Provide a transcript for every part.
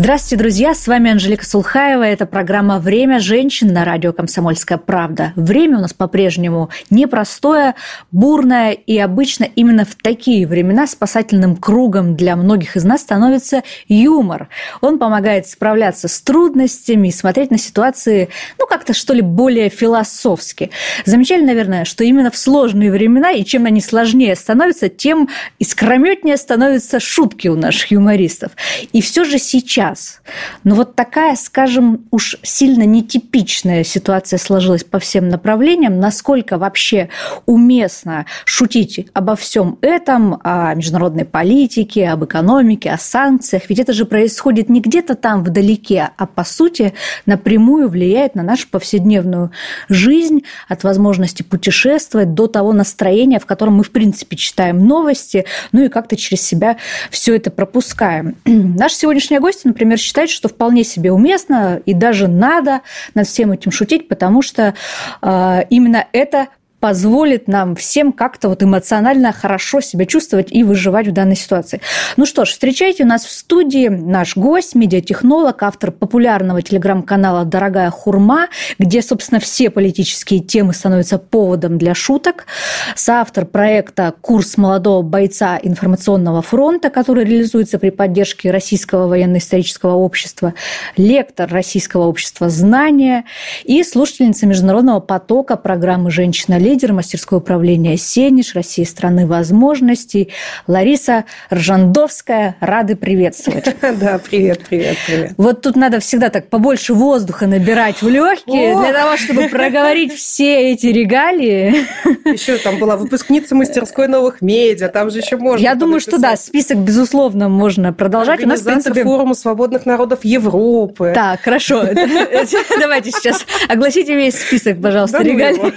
Здравствуйте, друзья! С вами Анжелика Сулхаева. Это программа «Время женщин» на радио «Комсомольская правда». Время у нас по-прежнему непростое, бурное, и обычно именно в такие времена спасательным кругом для многих из нас становится юмор. Он помогает справляться с трудностями и смотреть на ситуации, ну, как-то, что ли, более философски. Замечали, наверное, что именно в сложные времена, и чем они сложнее становятся, тем искрометнее становятся шутки у наших юмористов. И все же сейчас сейчас. Но вот такая, скажем, уж сильно нетипичная ситуация сложилась по всем направлениям. Насколько вообще уместно шутить обо всем этом, о международной политике, об экономике, о санкциях? Ведь это же происходит не где-то там вдалеке, а по сути напрямую влияет на нашу повседневную жизнь, от возможности путешествовать до того настроения, в котором мы, в принципе, читаем новости, ну и как-то через себя все это пропускаем. Наш сегодняшний гость например, считает, что вполне себе уместно и даже надо над всем этим шутить, потому что э, именно это позволит нам всем как-то вот эмоционально хорошо себя чувствовать и выживать в данной ситуации. Ну что ж, встречайте у нас в студии. Наш гость, медиатехнолог, автор популярного телеграм-канала «Дорогая хурма», где, собственно, все политические темы становятся поводом для шуток, соавтор проекта «Курс молодого бойца информационного фронта», который реализуется при поддержке Российского военно-исторического общества, лектор Российского общества знания и слушательница международного потока программы «Женщина лидер мастерское управление «Сенеж», России страны возможностей. Лариса Ржандовская, рады приветствовать. Да, привет, привет, привет. Вот тут надо всегда так побольше воздуха набирать в легкие для того, чтобы проговорить все эти регалии. Еще там была выпускница мастерской новых медиа, там же еще можно. Я думаю, что да, список, безусловно, можно продолжать. У нас, в принципе... форума свободных народов Европы. Так, хорошо. Давайте сейчас огласите весь список, пожалуйста, регалий.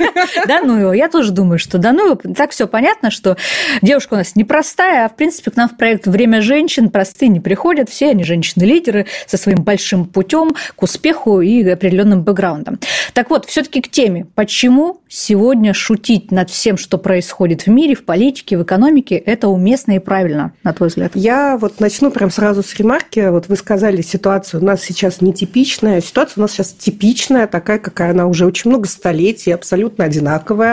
Да, ну его. Я тоже думаю, что да ну его. Так все понятно, что девушка у нас непростая, а в принципе к нам в проект «Время женщин» простые не приходят. Все они женщины-лидеры со своим большим путем к успеху и определенным бэкграундом. Так вот, все-таки к теме. Почему сегодня шутить над всем, что происходит в мире, в политике, в экономике, это уместно и правильно, на твой взгляд? Я вот начну прям сразу с ремарки. Вот вы сказали, ситуация у нас сейчас нетипичная. Ситуация у нас сейчас типичная, такая, какая она уже очень много столетий, абсолютно одинаковая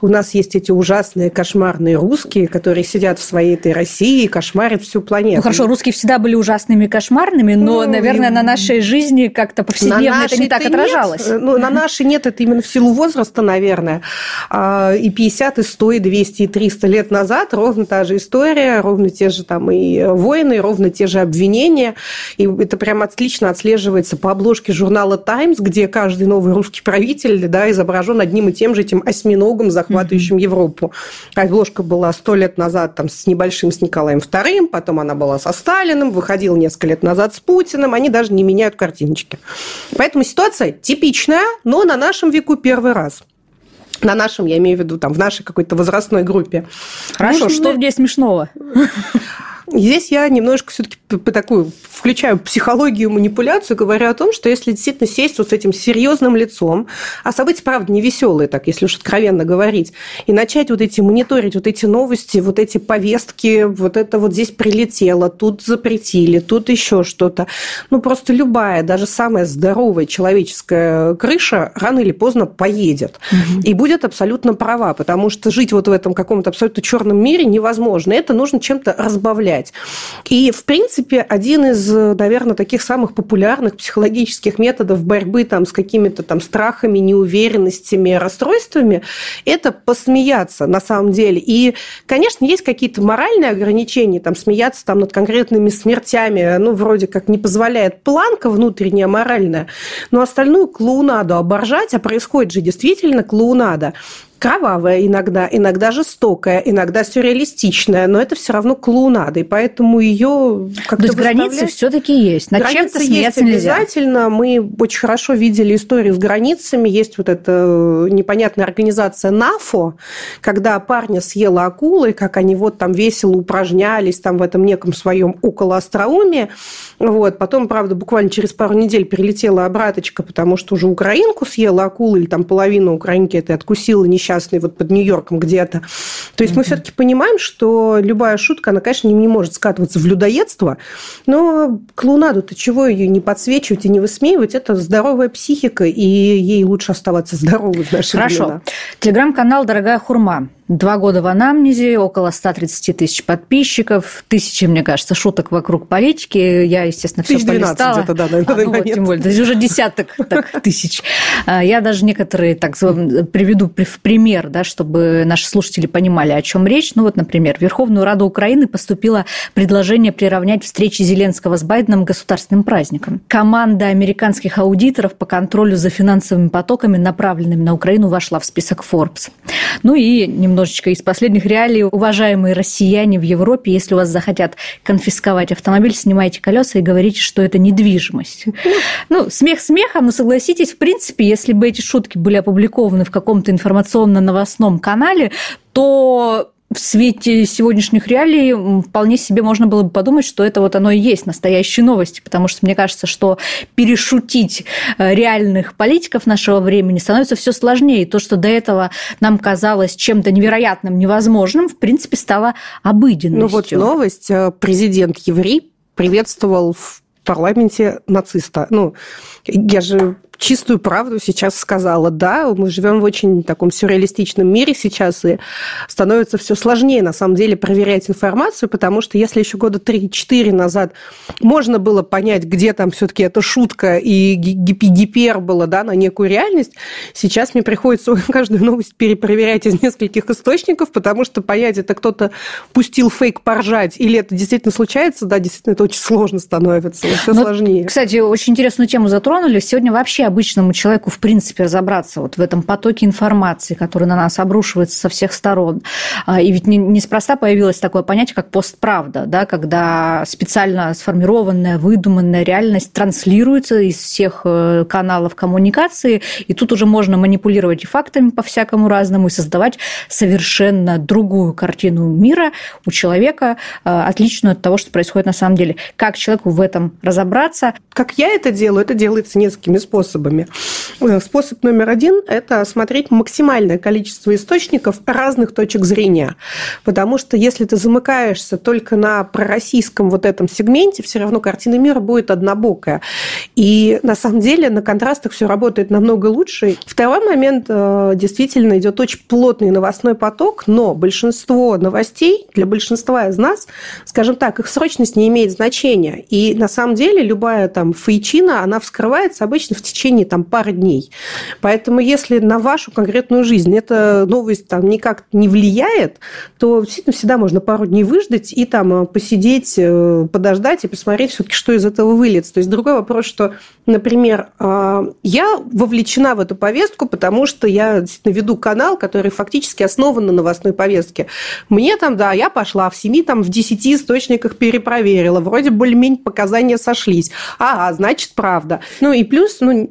у нас есть эти ужасные кошмарные русские, которые сидят в своей этой России и кошмарят всю планету. Ну хорошо, русские всегда были ужасными кошмарными, но, ну, наверное, и... на нашей жизни как-то повседневно это не так отражалось. Нет. Ну, на нашей нет, это именно в силу возраста, наверное. А, и 50, и 100, и 200, и 300 лет назад ровно та же история, ровно те же там и войны, ровно те же обвинения. И это прям отлично отслеживается по обложке журнала «Таймс», где каждый новый русский правитель да, изображен одним и тем же этим осьми осьминогом, захватывающим mm-hmm. Европу. Обложка была сто лет назад там, с небольшим с Николаем II, потом она была со Сталиным, выходила несколько лет назад с Путиным, они даже не меняют картиночки. Поэтому ситуация типичная, но на нашем веку первый раз на нашем, я имею в виду, там, в нашей какой-то возрастной группе. Хорошо, Можно... что здесь смешного? Здесь я немножко все-таки по такую включаю психологию, манипуляцию, говорю о том, что если действительно сесть вот с этим серьезным лицом, а события, правда, не веселые, так, если уж откровенно говорить, и начать вот эти мониторить вот эти новости, вот эти повестки, вот это вот здесь прилетело, тут запретили, тут еще что-то. Ну, просто любая, даже самая здоровая человеческая крыша рано или поздно поедет. Угу. И будет абсолютно права, потому что жить вот в этом каком-то абсолютно черном мире невозможно. Это нужно чем-то разбавлять. И, в принципе, один из, наверное, таких самых популярных психологических методов борьбы там, с какими-то там страхами, неуверенностями, расстройствами – это посмеяться на самом деле. И, конечно, есть какие-то моральные ограничения, там, смеяться там, над конкретными смертями, ну, вроде как не позволяет планка внутренняя моральная, но остальную клоунаду оборжать, а происходит же действительно клоунада, кровавая иногда, иногда жестокая, иногда сюрреалистичная, но это все равно клоунада, и поэтому ее как-то То есть границы все-таки есть. Над чем-то смеяться есть нельзя. обязательно. Мы очень хорошо видели историю с границами. Есть вот эта э, непонятная организация НАФО, когда парня съела акула, и как они вот там весело упражнялись там в этом неком своем около остроумии. Вот. Потом, правда, буквально через пару недель прилетела обраточка, потому что уже украинку съела акула, или там половину украинки это откусила, не несчастный вот под Нью-Йорком где-то. То есть mm-hmm. мы все-таки понимаем, что любая шутка, она, конечно, не, не может скатываться в людоедство, но клоунаду-то чего ее не подсвечивать и не высмеивать? Это здоровая психика, и ей лучше оставаться здоровой в наши Хорошо. времена. Телеграм-канал «Дорогая хурма». Два года в анамнезе, около 130 тысяч подписчиков, тысячи, мне кажется, шуток вокруг политики. Я, естественно, все полистала. где-то, да, на а, ну, вот, тем более, то есть уже десяток так, тысяч. А, я даже некоторые так приведу в пример, да, чтобы наши слушатели понимали, о чем речь. Ну вот, например, в Верховную Раду Украины поступило предложение приравнять встречи Зеленского с Байденом государственным праздникам. Команда американских аудиторов по контролю за финансовыми потоками, направленными на Украину, вошла в список Forbes. Ну и немножечко из последних реалий. Уважаемые россияне в Европе, если у вас захотят конфисковать автомобиль, снимайте колеса и говорите, что это недвижимость. Ну, смех смехом, но согласитесь, в принципе, если бы эти шутки были опубликованы в каком-то информационно-новостном канале, то в свете сегодняшних реалий вполне себе можно было бы подумать, что это вот оно и есть настоящие новости, потому что мне кажется, что перешутить э, реальных политиков нашего времени становится все сложнее. То, что до этого нам казалось чем-то невероятным, невозможным, в принципе, стало обыденностью. Ну вот новость. Э, президент еврей приветствовал в парламенте нациста. Ну, я же чистую правду сейчас сказала. Да, мы живем в очень таком сюрреалистичном мире сейчас, и становится все сложнее, на самом деле, проверять информацию, потому что если еще года 3-4 назад можно было понять, где там все-таки эта шутка и гипер было да, на некую реальность, сейчас мне приходится каждую новость перепроверять из нескольких источников, потому что понять, это кто-то пустил фейк поржать, или это действительно случается, да, действительно, это очень сложно становится, все Но, сложнее. Кстати, очень интересную тему затронули. Сегодня вообще обычному человеку, в принципе, разобраться вот в этом потоке информации, который на нас обрушивается со всех сторон. А, и ведь неспроста появилось такое понятие, как постправда, да, когда специально сформированная, выдуманная реальность транслируется из всех э, каналов коммуникации, и тут уже можно манипулировать и фактами по-всякому разному, и создавать совершенно другую картину мира у человека, э, отличную от того, что происходит на самом деле. Как человеку в этом разобраться? Как я это делаю, это делается несколькими способами способами. Э, способ номер один – это смотреть максимальное количество источников разных точек зрения. Потому что если ты замыкаешься только на пророссийском вот этом сегменте, все равно картина мира будет однобокая. И на самом деле на контрастах все работает намного лучше. Второй момент э, действительно идет очень плотный новостной поток, но большинство новостей для большинства из нас, скажем так, их срочность не имеет значения. И на самом деле любая там фейчина, она вскрывается обычно в течение течение там, пары дней. Поэтому если на вашу конкретную жизнь эта новость там, никак не влияет, то действительно всегда можно пару дней выждать и там э, посидеть, э, подождать и посмотреть все-таки, что из этого выльется. То есть другой вопрос, что, например, э, я вовлечена в эту повестку, потому что я действительно веду канал, который фактически основан на новостной повестке. Мне там, да, я пошла в семи, там, в десяти источниках перепроверила, вроде более-менее показания сошлись. Ага, значит, правда. Ну и плюс, ну,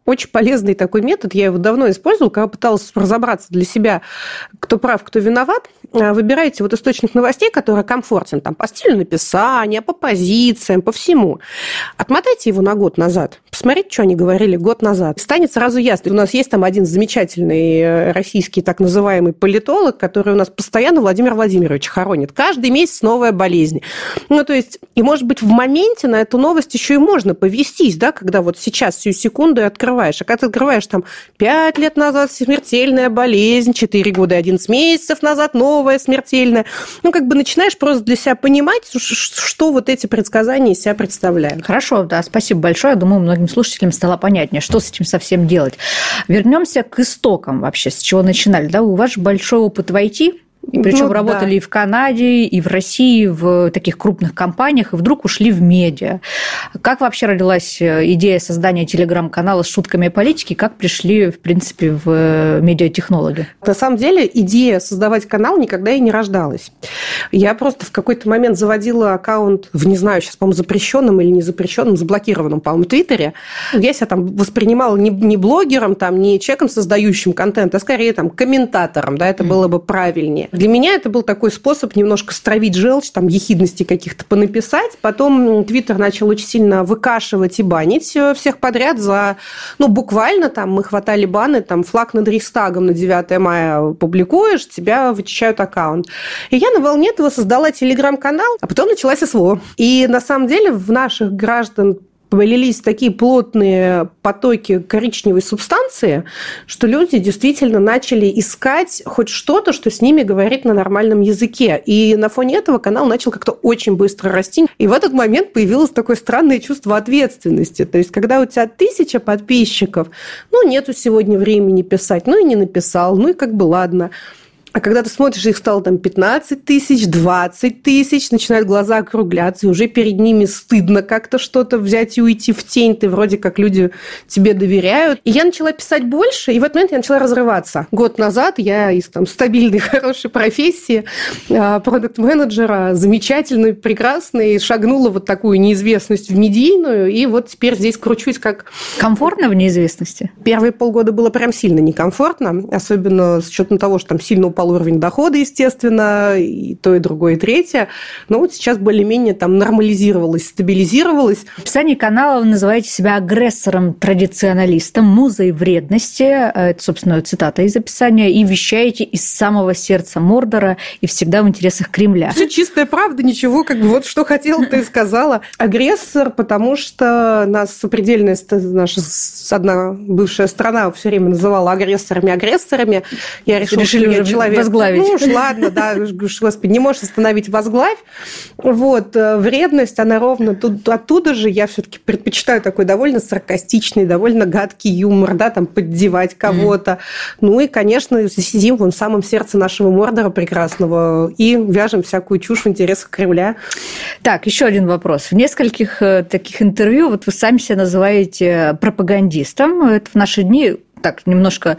очень полезный такой метод, я его давно использовала, когда пыталась разобраться для себя, кто прав, кто виноват. А, выбираете вот источник новостей, который комфортен, там, по стилю написания, по позициям, по всему. Отмотайте его на год назад, посмотрите, что они говорили год назад. Станет сразу ясно. У нас есть там один замечательный э, российский так называемый политолог, который у нас постоянно Владимир Владимирович хоронит. Каждый месяц новая болезнь. Ну, то есть, и, может быть, в моменте на эту новость еще и можно повестись, да, когда вот сейчас, всю секунду, и открываешь. А когда ты открываешь там 5 лет назад смертельная болезнь, 4 года и 11 месяцев назад новая смертельная, ну, как бы начинаешь просто для себя понимать, что вот эти предсказания из себя представляют. Хорошо, да, спасибо большое. Я думаю, многим слушателям стало понятнее, что с этим совсем делать. Вернемся к истокам вообще, с чего начинали. Да, у вас большой опыт в IT, И причем ну, работали да. и в Канаде, и в России, в таких крупных компаниях, и вдруг ушли в медиа. Как вообще родилась э, идея создания телеграм-канала с шутками о политике? Как пришли, в принципе, в э, медиатехнологи? На самом деле идея создавать канал никогда и не рождалась. Я просто в какой-то момент заводила аккаунт в, не знаю, сейчас, по-моему, запрещенном или не запрещенном, заблокированном, по-моему, Твиттере. Я себя там воспринимала не, не блогером, там, не человеком, создающим контент, а скорее там комментатором, да, это было бы правильнее. Для меня это был такой способ немножко стравить желчь, там, ехидности каких-то понаписать. Потом Твиттер начал очень сильно выкашивать и банить э, всех подряд за, ну, буквально там мы хватали баны, там, флаг над Рейхстагом на 9 мая публикуешь, тебя вычищают аккаунт. И я на волне этого создала телеграм-канал, а потом началась СВО. И на самом деле в наших граждан полились такие плотные потоки коричневой субстанции, что люди действительно начали искать хоть что-то, что с ними говорит на нормальном языке. И на фоне этого канал начал как-то очень быстро расти. И в этот момент появилось такое странное чувство ответственности. То есть, когда у тебя тысяча подписчиков, ну, нету сегодня времени писать, ну и не написал, ну и как бы ладно. А когда ты смотришь, их стало там 15 тысяч, 20 тысяч, начинают глаза округляться, и уже перед ними стыдно как-то что-то взять и уйти в тень. Ты вроде как люди тебе доверяют. И я начала писать больше, и в этот момент я начала разрываться. Год назад я из там стабильной, хорошей профессии а, продукт-менеджера, замечательной, прекрасной, шагнула вот такую неизвестность в медийную, и вот теперь здесь кручусь как... Комфортно в неизвестности? Первые полгода было прям сильно некомфортно, особенно с учетом того, что там сильно упал упал уровень дохода, естественно, и то, и другое, и третье. Но вот сейчас более-менее там нормализировалось, стабилизировалось. В описании канала вы называете себя агрессором-традиционалистом, музой вредности, это, собственно, цитата из описания, и вещаете из самого сердца Мордора и всегда в интересах Кремля. Все чистая правда, ничего, как бы вот что хотела, ты сказала. Агрессор, потому что нас сопредельная наша одна бывшая страна все время называла агрессорами-агрессорами. Я решила, Решили что я человек человек. Возглавить. Ну уж ладно, да, господи, не можешь остановить возглавь. Вот, э, вредность, она ровно тут, оттуда же я все-таки предпочитаю такой довольно саркастичный, довольно гадкий юмор, да, там поддевать кого-то. Ну и, конечно, сидим в самом сердце нашего Мордора прекрасного и вяжем всякую чушь в интересах Кремля. Так, еще один вопрос. В нескольких э, таких интервью вот вы сами себя называете пропагандистом. Это в наши дни так немножко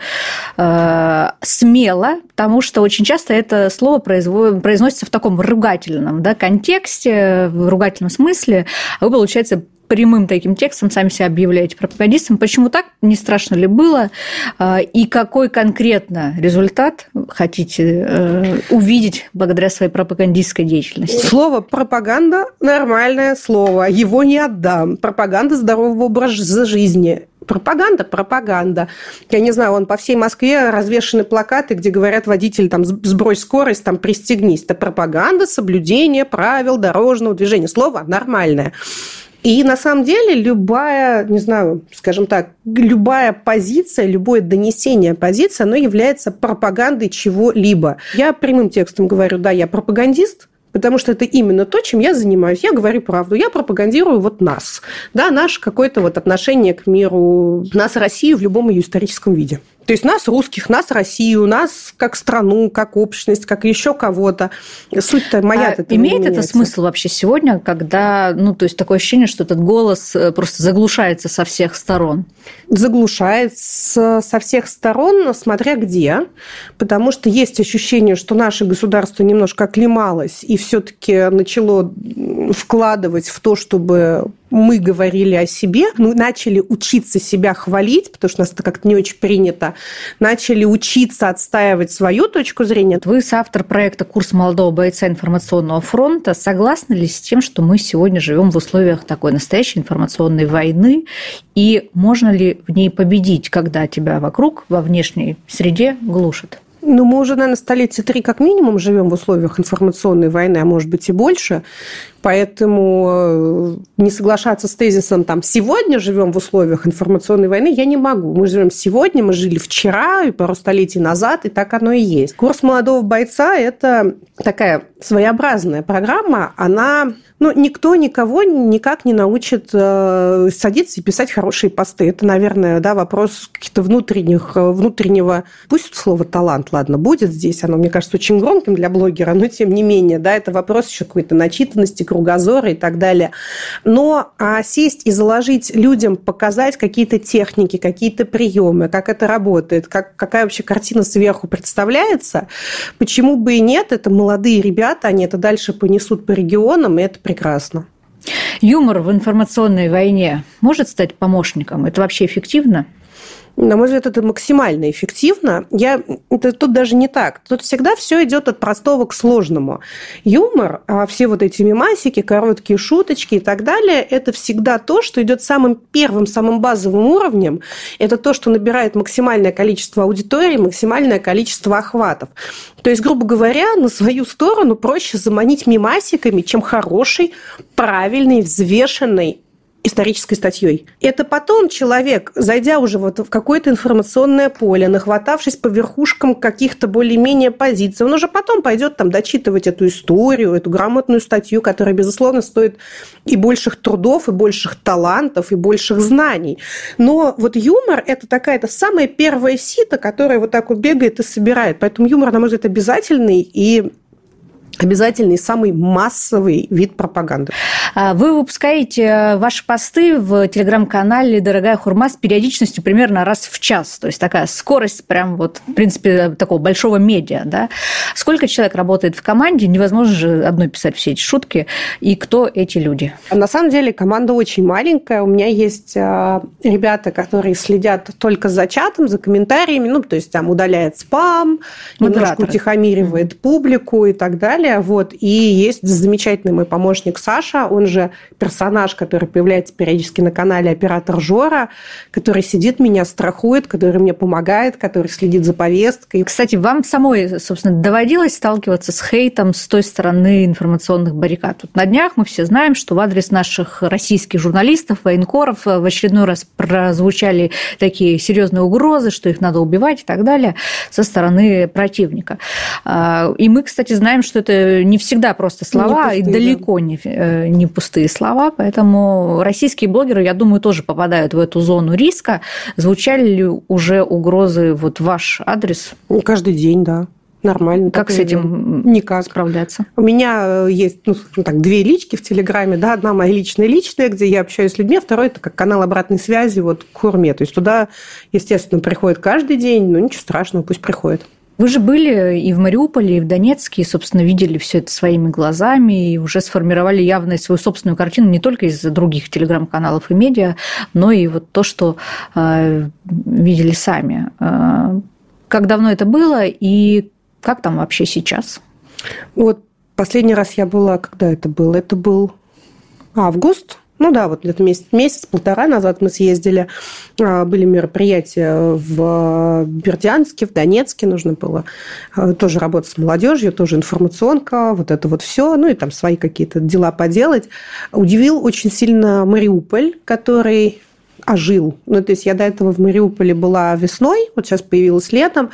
э, смело, потому что очень часто это слово произносится в таком ругательном да, контексте, в ругательном смысле, а вы, получается, прямым таким текстом сами себя объявляете пропагандистом. Почему так? Не страшно ли было? Э, и какой конкретно результат хотите э, увидеть благодаря своей пропагандистской деятельности? Слово пропаганда – нормальное слово. Его не отдам. Пропаганда здорового образа жизни пропаганда, пропаганда. Я не знаю, он по всей Москве развешаны плакаты, где говорят водитель, там, сбрось скорость, там, пристегнись. Это пропаганда, соблюдение правил дорожного движения. Слово нормальное. И на самом деле любая, не знаю, скажем так, любая позиция, любое донесение позиции, оно является пропагандой чего-либо. Я прямым текстом говорю, да, я пропагандист, потому что это именно то, чем я занимаюсь. Я говорю правду, я пропагандирую вот нас, да, наше какое-то вот отношение к миру, нас, Россию в любом ее историческом виде. То есть нас, русских, нас, Россию, нас как страну, как общность, как еще кого-то. Суть-то моя а Имеет это смысл вообще сегодня, когда, ну, то есть такое ощущение, что этот голос э, просто заглушается со всех сторон? Заглушается со всех сторон, смотря где, потому что есть ощущение, что наше государство немножко оклемалось и все-таки начало вкладывать в то, чтобы мы говорили о себе, мы начали учиться себя хвалить, потому что у нас это как-то не очень принято, начали учиться отстаивать свою точку зрения. Вы соавтор проекта «Курс молодого бойца информационного фронта». Согласны ли с тем, что мы сегодня живем в условиях такой настоящей информационной войны? И можно ли в ней победить, когда тебя вокруг во внешней среде глушат? Ну, мы уже, наверное, столетия три как минимум живем в условиях информационной войны, а может быть и больше. Поэтому э, не соглашаться с тезисом там «сегодня живем в условиях информационной войны» я не могу. Мы живем сегодня, мы жили вчера и пару столетий назад, и так оно и есть. Курс молодого бойца – это такая своеобразная программа. Она ну, никто никого никак не научит э, садиться и писать хорошие посты. Это, наверное, да, вопрос каких-то внутренних, э, внутреннего... Пусть слово «талант», ладно, будет здесь. Оно, мне кажется, очень громким для блогера, но тем не менее, да, это вопрос еще какой-то начитанности, кругозора и так далее. Но а сесть и заложить людям, показать какие-то техники, какие-то приемы, как это работает, как, какая вообще картина сверху представляется, почему бы и нет, это молодые ребята, они это дальше понесут по регионам, и это прекрасно. Юмор в информационной войне может стать помощником? Это вообще эффективно? На мой взгляд, это максимально эффективно. Я, это, тут даже не так. Тут всегда все идет от простого к сложному. Юмор, а все вот эти мемасики, короткие шуточки и так далее, это всегда то, что идет самым первым, самым базовым уровнем. Это то, что набирает максимальное количество аудитории, максимальное количество охватов. То есть, грубо говоря, на свою сторону проще заманить мемасиками, чем хороший, правильный, взвешенный исторической статьей. Это потом человек, зайдя уже вот в какое-то информационное поле, нахватавшись по верхушкам каких-то более-менее позиций, он уже потом пойдет там дочитывать эту историю, эту грамотную статью, которая, безусловно, стоит и больших трудов, и больших талантов, и больших знаний. Но вот юмор – это такая-то самая первая сита, которая вот так вот бегает и собирает. Поэтому юмор, на мой взгляд, обязательный и обязательный самый массовый вид пропаганды. А вы выпускаете э, ваши посты в телеграм-канале «Дорогая хурма» с периодичностью примерно раз в час. То есть такая скорость прям вот, в принципе, такого большого медиа. Да? Сколько человек работает в команде? Невозможно же одной писать все эти шутки. И кто эти люди? На самом деле команда очень маленькая. У меня есть э, ребята, которые следят только за чатом, за комментариями. Ну, то есть там удаляет спам, немножко утихомиривает mm-hmm. публику и так далее далее. Вот. И есть замечательный мой помощник Саша, он же персонаж, который появляется периодически на канале «Оператор Жора», который сидит, меня страхует, который мне помогает, который следит за повесткой. Кстати, вам самой, собственно, доводилось сталкиваться с хейтом с той стороны информационных баррикад? Тут на днях мы все знаем, что в адрес наших российских журналистов, военкоров в очередной раз прозвучали такие серьезные угрозы, что их надо убивать и так далее со стороны противника. А, и мы, кстати, знаем, что это не всегда просто слова, не пустые, и далеко да. не, э, не пустые слова, поэтому российские блогеры, я думаю, тоже попадают в эту зону риска. Звучали ли уже угрозы вот ваш адрес? Ну, каждый день, да нормально. Как с этим никак справляться? У меня э, есть, ну, так, две лички в Телеграме, да, одна моя личная личная, где я общаюсь с людьми, а второй это как канал обратной связи вот к Хурме. То есть туда, естественно, приходит каждый день, но ничего страшного, пусть приходит. Вы же были и в Мариуполе, и в Донецке, и, собственно, видели все это своими глазами, и уже сформировали явно свою собственную картину не только из других телеграм-каналов и медиа, но и вот то, что э, видели сами. Э, как давно это было и как там вообще сейчас? Вот последний раз я была, когда это было? Это был август ну да, вот где-то месяц, месяц-полтора назад мы съездили, а, были мероприятия в Бердянске, в Донецке, нужно было а, тоже работать с молодежью, тоже информационка, вот это вот все, ну и там свои какие-то дела поделать. Удивил очень сильно Мариуполь, который ожил. Ну, то есть я до этого в Мариуполе была весной, вот сейчас появилась летом,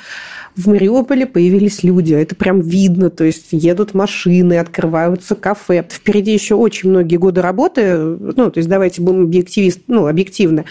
в Мариуполе появились люди. Это прям видно. То есть едут машины, открываются кафе. Впереди еще очень многие годы работы. Ну, то есть давайте будем объективист, ну, объективны.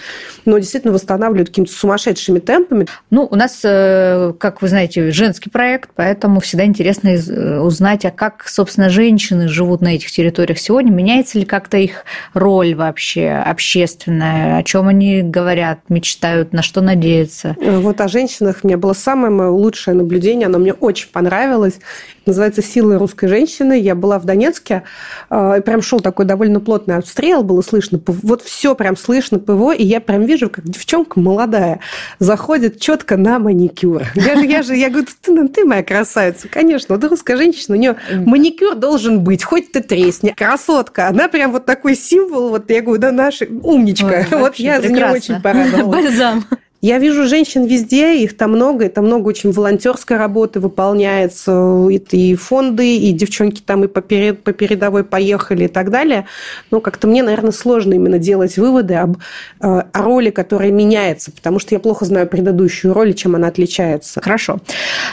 Но действительно восстанавливают какими-то сумасшедшими темпами. Ну, у нас, э, как вы знаете, женский проект, поэтому всегда интересно э, узнать, а как, собственно, женщины живут на этих территориях сегодня. Меняется ли как-то их роль вообще общественная? О чем они говорят, мечтают, на что надеются? Вот о женщинах у меня было самое мое лучшее лучшее наблюдение, оно мне очень понравилось. называется «Силы русской женщины». Я была в Донецке, э, и прям шел такой довольно плотный обстрел, было слышно, вот все прям слышно ПВО, и я прям вижу, как девчонка молодая заходит четко на маникюр. Я же, я же, я говорю, ты, ну, ты моя красавица, конечно. Вот русская женщина, у нее маникюр должен быть, хоть ты тресни. Красотка, она прям вот такой символ, вот я говорю, да, наша умничка. Ой, вот я за нее очень порадовалась. Бальзам. Я вижу женщин везде, их там много, и там много очень волонтерской работы выполняется, и, фонды, и девчонки там и по, перед, по передовой поехали и так далее. Но как-то мне, наверное, сложно именно делать выводы об э, о роли, которая меняется, потому что я плохо знаю предыдущую роль, чем она отличается. Хорошо.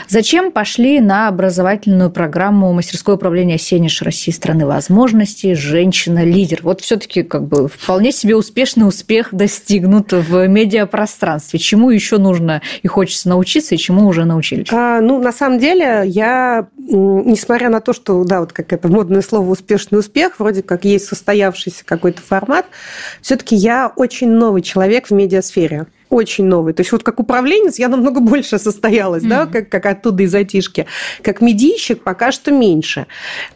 Зачем пошли на образовательную программу мастерское управление «Сенеж России. Страны возможностей. Женщина-лидер»? Вот все-таки как бы вполне себе успешный успех достигнут в медиапространстве детстве? Чему еще нужно и хочется научиться, и чему уже научились? А, ну, на самом деле, я, несмотря на то, что, да, вот как это модное слово «успешный успех», вроде как есть состоявшийся какой-то формат, все-таки я очень новый человек в медиасфере очень новый. То есть вот как управленец я намного больше состоялась, mm-hmm. да, как, как оттуда из айтишки. Как медийщик пока что меньше.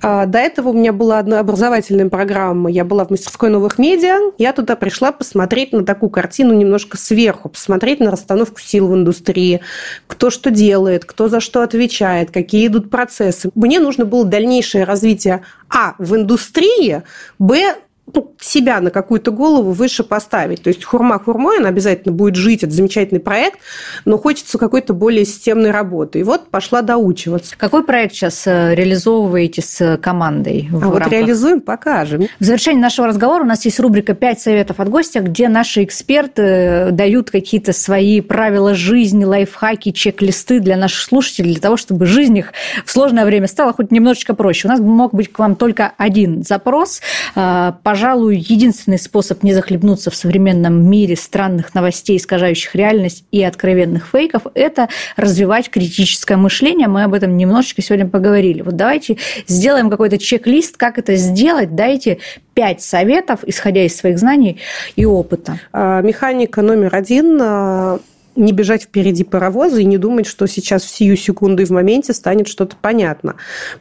А, до этого у меня была одна образовательная программа. Я была в мастерской новых медиа. Я туда пришла посмотреть на такую картину немножко сверху, посмотреть на расстановку сил в индустрии, кто что делает, кто за что отвечает, какие идут процессы. Мне нужно было дальнейшее развитие а, в индустрии, б, ну, себя на какую-то голову выше поставить. То есть хурма хурмой, она обязательно будет жить, это замечательный проект, но хочется какой-то более системной работы. И вот пошла доучиваться. Какой проект сейчас э, реализовываете с командой? а вот реализуем, покажем. В завершении нашего разговора у нас есть рубрика «Пять советов от гостя», где наши эксперты э, дают какие-то свои правила жизни, лайфхаки, чек-листы для наших слушателей, для того, чтобы жизнь их в сложное время стала хоть немножечко проще. У нас мог быть к вам только один запрос. Пожалуйста, пожалуй, единственный способ не захлебнуться в современном мире странных новостей, искажающих реальность и откровенных фейков, это развивать критическое мышление. Мы об этом немножечко сегодня поговорили. Вот давайте сделаем какой-то чек-лист, как это сделать. Дайте пять советов, исходя из своих знаний и опыта. А, механика номер один а, не бежать впереди паровоза и не думать, что сейчас в сию секунду и в моменте станет что-то понятно.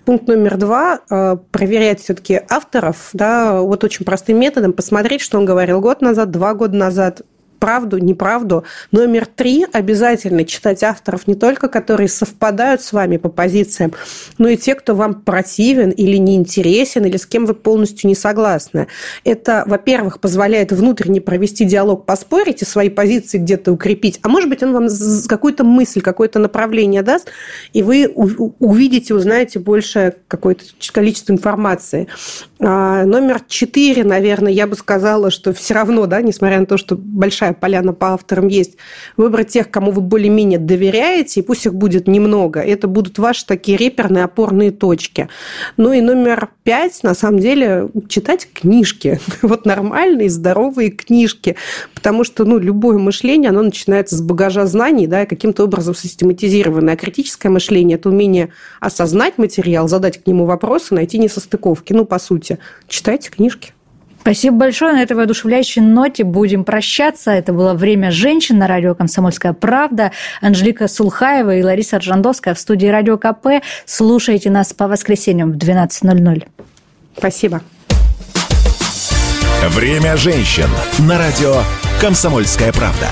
Пункт номер два э, – проверять все-таки авторов, да, вот очень простым методом, посмотреть, что он говорил год назад, два года назад, правду, неправду. Номер три – обязательно читать авторов не только, которые совпадают с вами по позициям, но и те, кто вам противен или неинтересен, или с кем вы полностью не согласны. Это, во-первых, позволяет внутренне провести диалог, поспорить и свои позиции где-то укрепить, а может быть, он вам какую-то мысль, какое-то направление даст, и вы увидите, узнаете больше какое-то количество информации. А, номер четыре, наверное, я бы сказала, что все равно, да, несмотря на то, что большая большая поляна по авторам есть, выбрать тех, кому вы более-менее доверяете, и пусть их будет немного. Это будут ваши такие реперные опорные точки. Ну и номер пять, на самом деле, читать книжки. Вот нормальные, здоровые книжки. Потому что ну, любое мышление, оно начинается с багажа знаний, да, и каким-то образом систематизированное. А критическое мышление – это умение осознать материал, задать к нему вопросы, найти несостыковки. Ну, по сути, читайте книжки. Спасибо большое. На этой воодушевляющей ноте будем прощаться. Это было «Время женщин» на радио «Комсомольская правда». Анжелика Сулхаева и Лариса Ржандовская в студии «Радио КП». Слушайте нас по воскресеньям в 12.00. Спасибо. «Время женщин» на радио «Комсомольская правда».